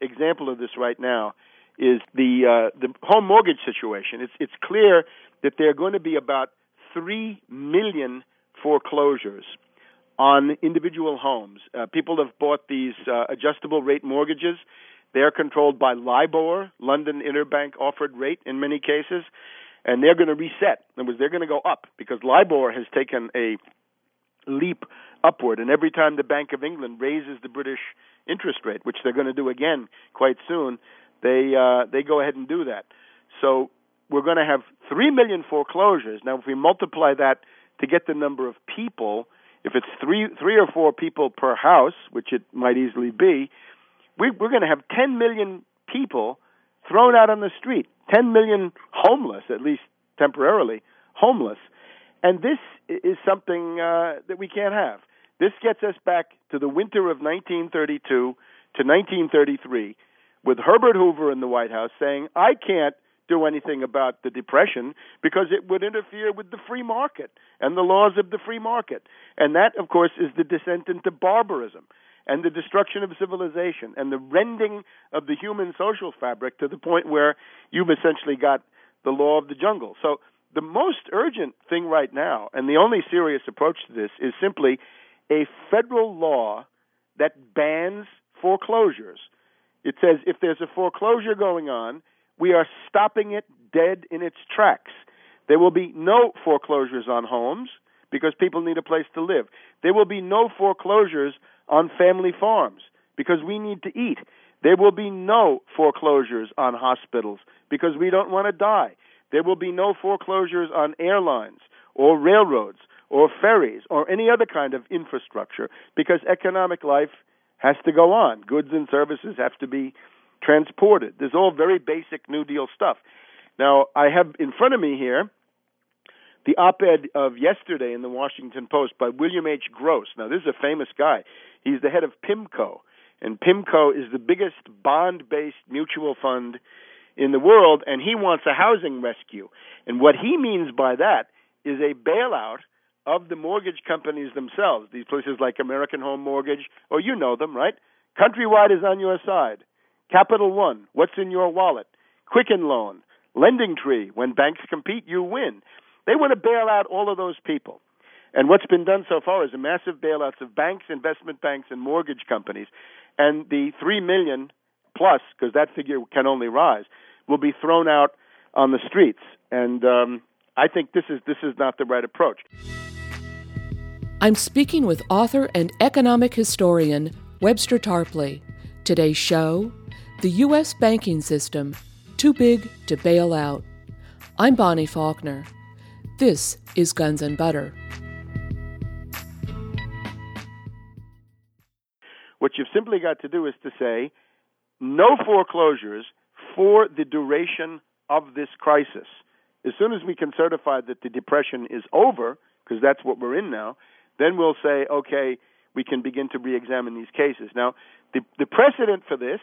example of this right now is the uh, the home mortgage situation. It's it's clear that there are going to be about three million foreclosures on individual homes. Uh, people have bought these uh, adjustable rate mortgages. They're controlled by LIBOR, London Interbank Offered Rate, in many cases, and they're going to reset. In other words, they're going to go up because LIBOR has taken a leap upward. And every time the Bank of England raises the British interest rate, which they're going to do again quite soon, they uh, they go ahead and do that. So we're going to have three million foreclosures. Now, if we multiply that to get the number of people, if it's three three or four people per house, which it might easily be, we, we're going to have 10 million people thrown out on the street, 10 million homeless, at least temporarily homeless. And this is something uh, that we can't have. This gets us back to the winter of 1932 to 1933 with Herbert Hoover in the White House saying, I can't do anything about the Depression because it would interfere with the free market and the laws of the free market. And that, of course, is the descent into barbarism and the destruction of civilization and the rending of the human social fabric to the point where you've essentially got the law of the jungle. So the most urgent thing right now, and the only serious approach to this, is simply a federal law that bans foreclosures. It says if there's a foreclosure going on, we are stopping it dead in its tracks. There will be no foreclosures on homes because people need a place to live. There will be no foreclosures on family farms because we need to eat. There will be no foreclosures on hospitals because we don't want to die. There will be no foreclosures on airlines or railroads or ferries or any other kind of infrastructure because economic life has to go on. Goods and services have to be transported. This is all very basic New Deal stuff. Now, I have in front of me here the op ed of yesterday in the Washington Post by William H. Gross. Now, this is a famous guy. He's the head of PIMCO, and PIMCO is the biggest bond based mutual fund in the world, and he wants a housing rescue. And what he means by that is a bailout of the mortgage companies themselves, these places like American Home Mortgage, or you know them, right? Countrywide is on your side. Capital One, what's in your wallet? Quicken Loan, Lending Tree, when banks compete, you win. They want to bail out all of those people. And what's been done so far is a massive bailouts of banks, investment banks, and mortgage companies. And the three million plus, because that figure can only rise, will be thrown out on the streets. And um, I think this is this is not the right approach. I'm speaking with author and economic historian Webster Tarpley. Today's show: the U.S. banking system too big to bail out. I'm Bonnie Faulkner. This is Guns and Butter. What you've simply got to do is to say no foreclosures for the duration of this crisis. As soon as we can certify that the depression is over, because that's what we're in now, then we'll say, okay, we can begin to re examine these cases. Now, the, the precedent for this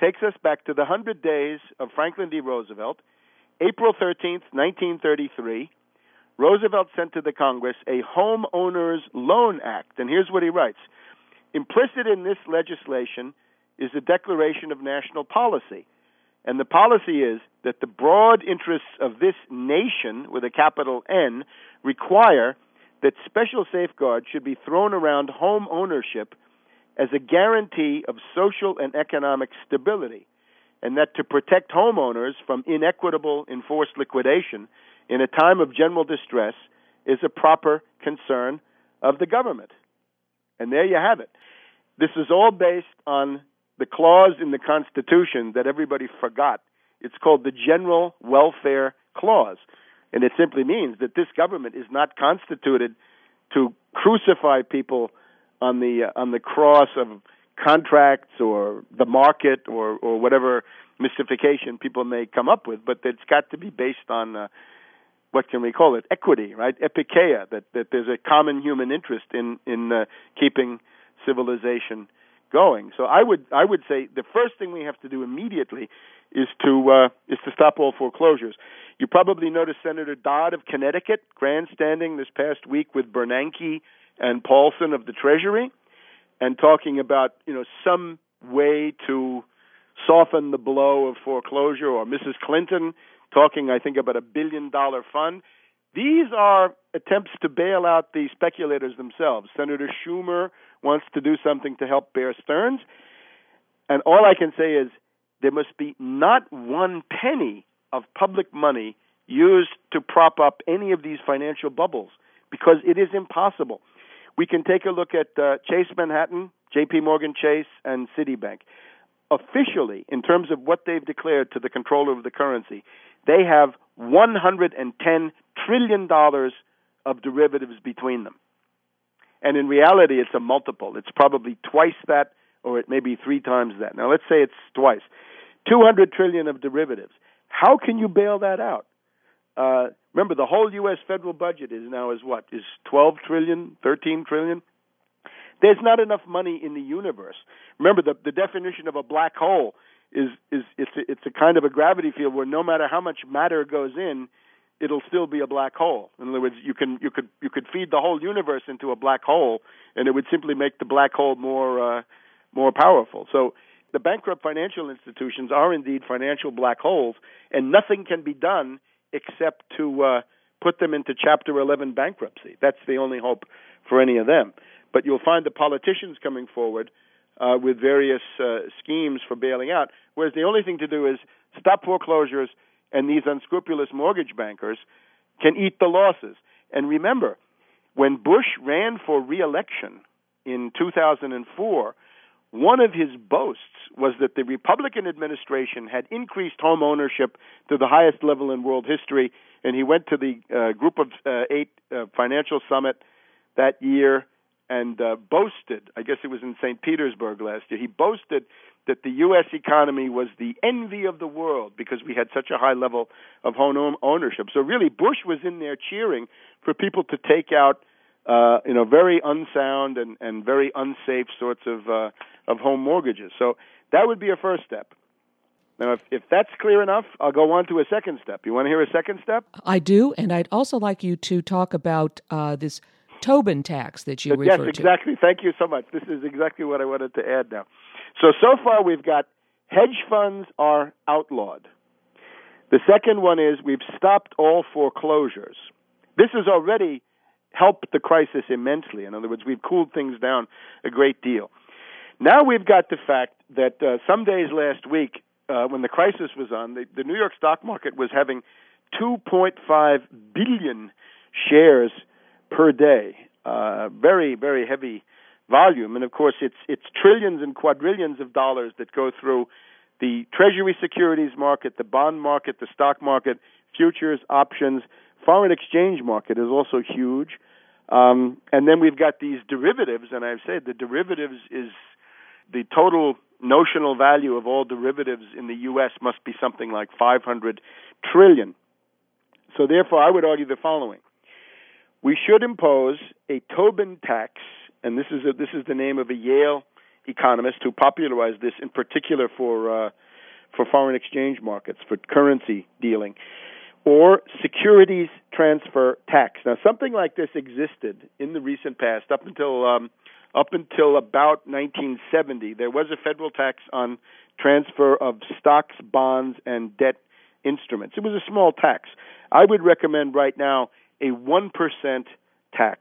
takes us back to the 100 days of Franklin D. Roosevelt April 13th, 1933, Roosevelt sent to the Congress a Homeowners Loan Act. And here's what he writes Implicit in this legislation is a declaration of national policy. And the policy is that the broad interests of this nation, with a capital N, require that special safeguards should be thrown around home ownership as a guarantee of social and economic stability and that to protect homeowners from inequitable enforced liquidation in a time of general distress is a proper concern of the government. And there you have it. This is all based on the clause in the Constitution that everybody forgot. It's called the General Welfare Clause. And it simply means that this government is not constituted to crucify people on the uh, on the cross of contracts or the market or or whatever mystification people may come up with, but it's got to be based on uh, what can we call it? Equity, right? Epikeia, that that there's a common human interest in in uh, keeping civilization going. So I would I would say the first thing we have to do immediately is to uh, is to stop all foreclosures. You probably noticed Senator Dodd of Connecticut grandstanding this past week with Bernanke and Paulson of the Treasury and talking about you know some way to soften the blow of foreclosure, or Mrs. Clinton talking, I think, about a billion dollar fund. These are attempts to bail out the speculators themselves. Senator Schumer wants to do something to help Bear Stearns. And all I can say is there must be not one penny of public money used to prop up any of these financial bubbles because it is impossible. We can take a look at uh, Chase Manhattan, JP Morgan Chase, and Citibank. Officially, in terms of what they've declared to the comptroller of the currency, they have $110 trillion of derivatives between them. And in reality, it's a multiple. It's probably twice that, or it may be three times that. Now, let's say it's twice. 200 trillion of derivatives. How can you bail that out? Uh, remember, the whole U.S. federal budget is now is what is 12 trillion, 13 trillion. There's not enough money in the universe. Remember, the the definition of a black hole is is it's a, it's a kind of a gravity field where no matter how much matter goes in, it'll still be a black hole. In other words, you can you could you could feed the whole universe into a black hole, and it would simply make the black hole more uh, more powerful. So the bankrupt financial institutions are indeed financial black holes, and nothing can be done except to uh, put them into Chapter 11 bankruptcy. That's the only hope for any of them. But you'll find the politicians coming forward uh, with various uh, schemes for bailing out, whereas the only thing to do is stop foreclosures, and these unscrupulous mortgage bankers can eat the losses. And remember, when Bush ran for reelection in 2004, one of his boasts was that the Republican administration had increased home ownership to the highest level in world history, and he went to the uh, Group of uh, Eight uh, financial summit that year and uh, boasted, I guess it was in St. Petersburg last year, he boasted that the U.S. economy was the envy of the world because we had such a high level of home ownership. So really, Bush was in there cheering for people to take out, uh, you know, very unsound and, and very unsafe sorts of uh, of home mortgages. So that would be a first step. Now, if, if that's clear enough, I'll go on to a second step. You want to hear a second step? I do, and I'd also like you to talk about uh, this Tobin tax that you yes, referred to. Yes, exactly. Thank you so much. This is exactly what I wanted to add now. So, so far we've got hedge funds are outlawed. The second one is we've stopped all foreclosures. This has already helped the crisis immensely. In other words, we've cooled things down a great deal. Now we've got the fact that uh, some days last week, uh, when the crisis was on, the, the New York stock market was having 2.5 billion shares per day. Uh, very, very heavy volume, and of course, it's it's trillions and quadrillions of dollars that go through the Treasury securities market, the bond market, the stock market, futures, options, foreign exchange market is also huge. Um, and then we've got these derivatives, and I've said the derivatives is the total notional value of all derivatives in the U.S. must be something like 500 trillion. So therefore, I would argue the following: we should impose a Tobin tax, and this is a, this is the name of a Yale economist who popularized this in particular for uh, for foreign exchange markets for currency dealing, or securities transfer tax. Now, something like this existed in the recent past, up until um, up until about 1970, there was a federal tax on transfer of stocks, bonds, and debt instruments. It was a small tax. I would recommend right now a 1% tax.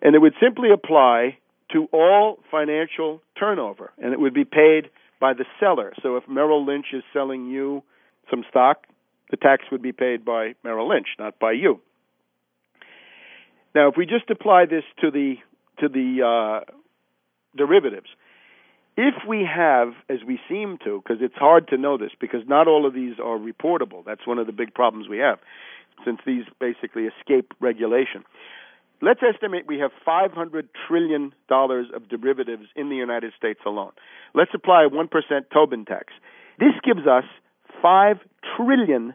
And it would simply apply to all financial turnover, and it would be paid by the seller. So if Merrill Lynch is selling you some stock, the tax would be paid by Merrill Lynch, not by you. Now, if we just apply this to the to the uh, derivatives. If we have, as we seem to, because it's hard to know this, because not all of these are reportable. That's one of the big problems we have, since these basically escape regulation. Let's estimate we have $500 trillion of derivatives in the United States alone. Let's apply a 1% Tobin tax. This gives us $5 trillion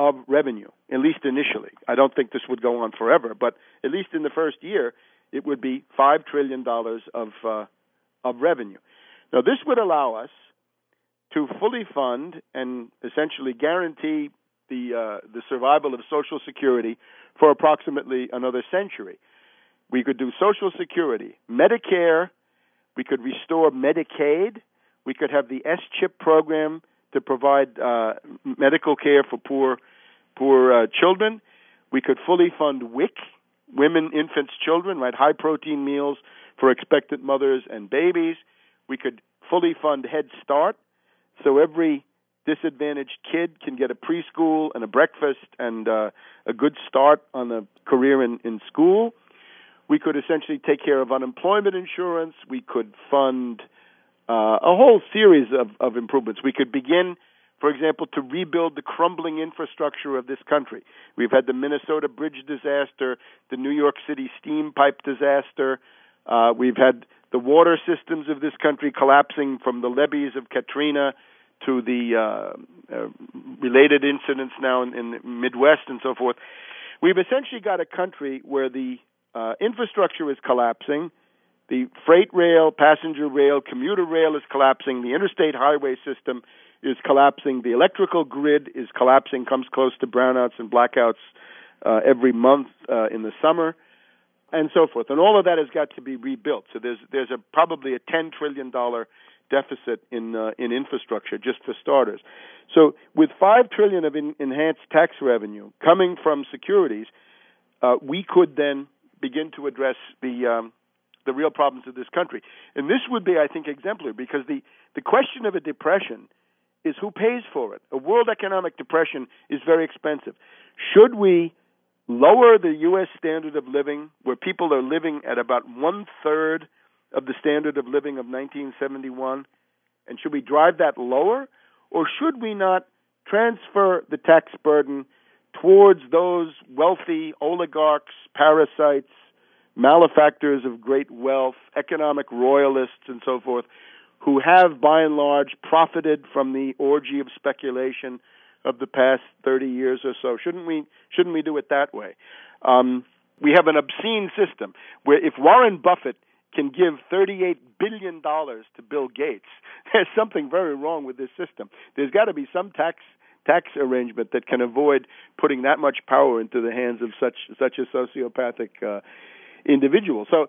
of revenue, at least initially. I don't think this would go on forever, but at least in the first year, it would be five trillion dollars of uh, of revenue. Now, this would allow us to fully fund and essentially guarantee the uh, the survival of Social Security for approximately another century. We could do Social Security, Medicare. We could restore Medicaid. We could have the S chip program to provide uh, medical care for poor poor uh, children. We could fully fund WIC, women, infants, children, right? High protein meals for expectant mothers and babies. We could fully fund Head Start, so every disadvantaged kid can get a preschool and a breakfast and uh, a good start on a career in, in school. We could essentially take care of unemployment insurance. We could fund uh, a whole series of, of improvements. We could begin for example, to rebuild the crumbling infrastructure of this country. We've had the Minnesota bridge disaster, the New York City steam pipe disaster. Uh, we've had the water systems of this country collapsing from the levees of Katrina to the uh, uh, related incidents now in, in the Midwest and so forth. We've essentially got a country where the uh, infrastructure is collapsing, the freight rail, passenger rail, commuter rail is collapsing, the interstate highway system is collapsing. The electrical grid is collapsing, comes close to brownouts and blackouts uh, every month uh, in the summer, and so forth. And all of that has got to be rebuilt. So there's there's a probably a ten trillion dollar deficit in uh, in infrastructure just for starters. So with five trillion of in, enhanced tax revenue coming from securities, uh, we could then begin to address the um, the real problems of this country. And this would be, I think, exemplary because the the question of a depression is who pays for it. A world economic depression is very expensive. Should we lower the U.S. standard of living, where people are living at about one third of the standard of living of 1971, and should we drive that lower, or should we not transfer the tax burden towards those wealthy oligarchs, parasites, malefactors of great wealth, economic royalists, and so forth, who have by and large profited from the orgy of speculation of the past 30 years or so. Shouldn't we shouldn't we do it that way? Um, we have an obscene system where if Warren Buffett can give 38 billion dollars to Bill Gates, (laughs) there's something very wrong with this system. There's got to be some tax tax arrangement that can avoid putting that much power into the hands of such such a sociopathic uh, individual. So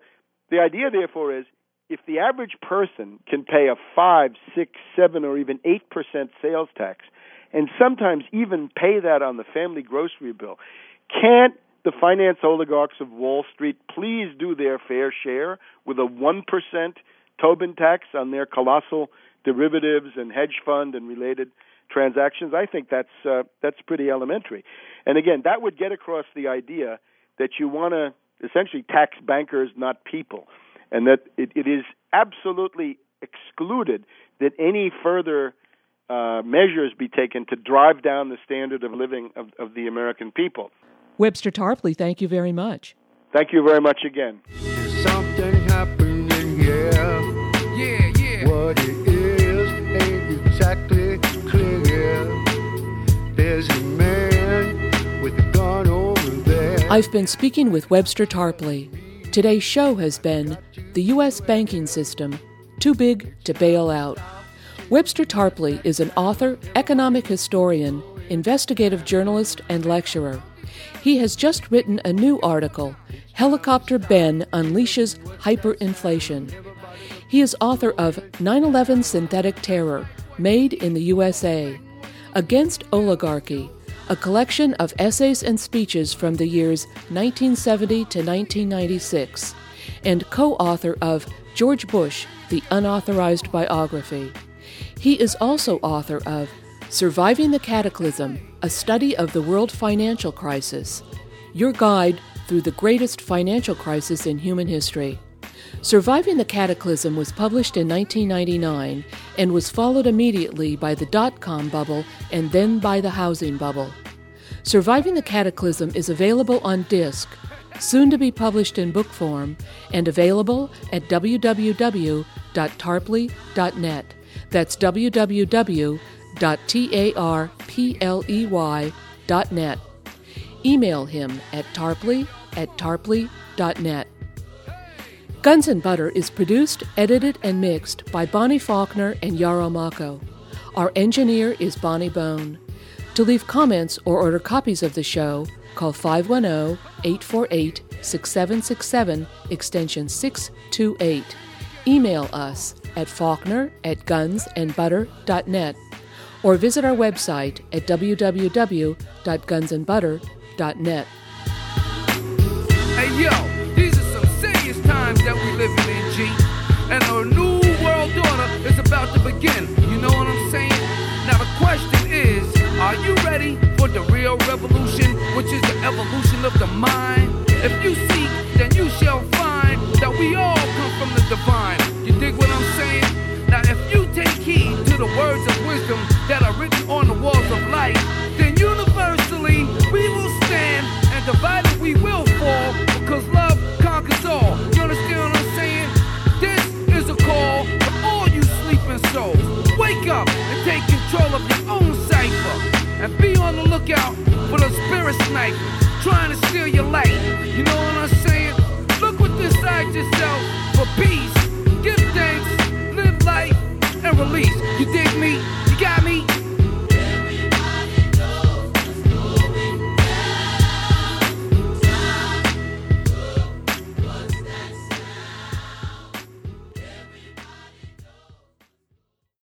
the idea, therefore, is if the average person can pay a five, six, seven, or even eight percent sales tax, and sometimes even pay that on the family grocery bill, can't the finance oligarchs of Wall Street please do their fair share with a one percent Tobin tax on their colossal derivatives and hedge fund and related transactions? I think that's uh, that's pretty elementary. And again, that would get across the idea that you want to essentially tax bankers, not people, and that it, it is absolutely excluded that any further uh, measures be taken to drive down the standard of living of, of the American people. Webster Tarpley, thank you very much. Thank you very much again. Something happening here. Yeah, yeah. What it is ain't exactly clear. There's a man with a gun over there. I've been speaking with Webster Tarpley. Today's show has been The U.S. Banking System Too Big to Bail Out. Webster Tarpley is an author, economic historian, investigative journalist, and lecturer. He has just written a new article, Helicopter Ben Unleashes Hyperinflation. He is author of 9 11 Synthetic Terror Made in the USA, Against Oligarchy, a collection of essays and speeches from the years 1970 to 1996, and co author of George Bush, the Unauthorized Biography. He is also author of Surviving the Cataclysm, a study of the world financial crisis, your guide through the greatest financial crisis in human history. Surviving the Cataclysm was published in 1999 and was followed immediately by the dot com bubble and then by the housing bubble. Surviving the Cataclysm is available on disc, soon to be published in book form, and available at www.tarpley.net. That's www.tarpley.net. Email him at tarpley at tarpley.net. Guns and Butter is produced, edited, and mixed by Bonnie Faulkner and Yarrow Mako. Our engineer is Bonnie Bone. To leave comments or order copies of the show, call 510 848 6767 extension 628. Email us at faulkner at gunsandbutter.net or visit our website at www.gunsandbutter.net. Hey yo, these are some serious times that we living in, G. And a new world order is about to begin. You know what I'm saying? Now the question is, are you ready for the real revolution, which is the evolution of the mind? If you seek, then you shall find that we all come from the divine. You dig what I'm saying? Now if you take heed to the words of wisdom that are written on the walls of life, then universally we will stand and divided we will fall because love conquers all. You understand what I'm saying? This is a call for all you sleeping souls. Wake up and take control of your own cipher and be on the lookout for the spirit snipers trying to steal your light. You know what I'm saying? Look within inside yourself for peace. Release. You dig me?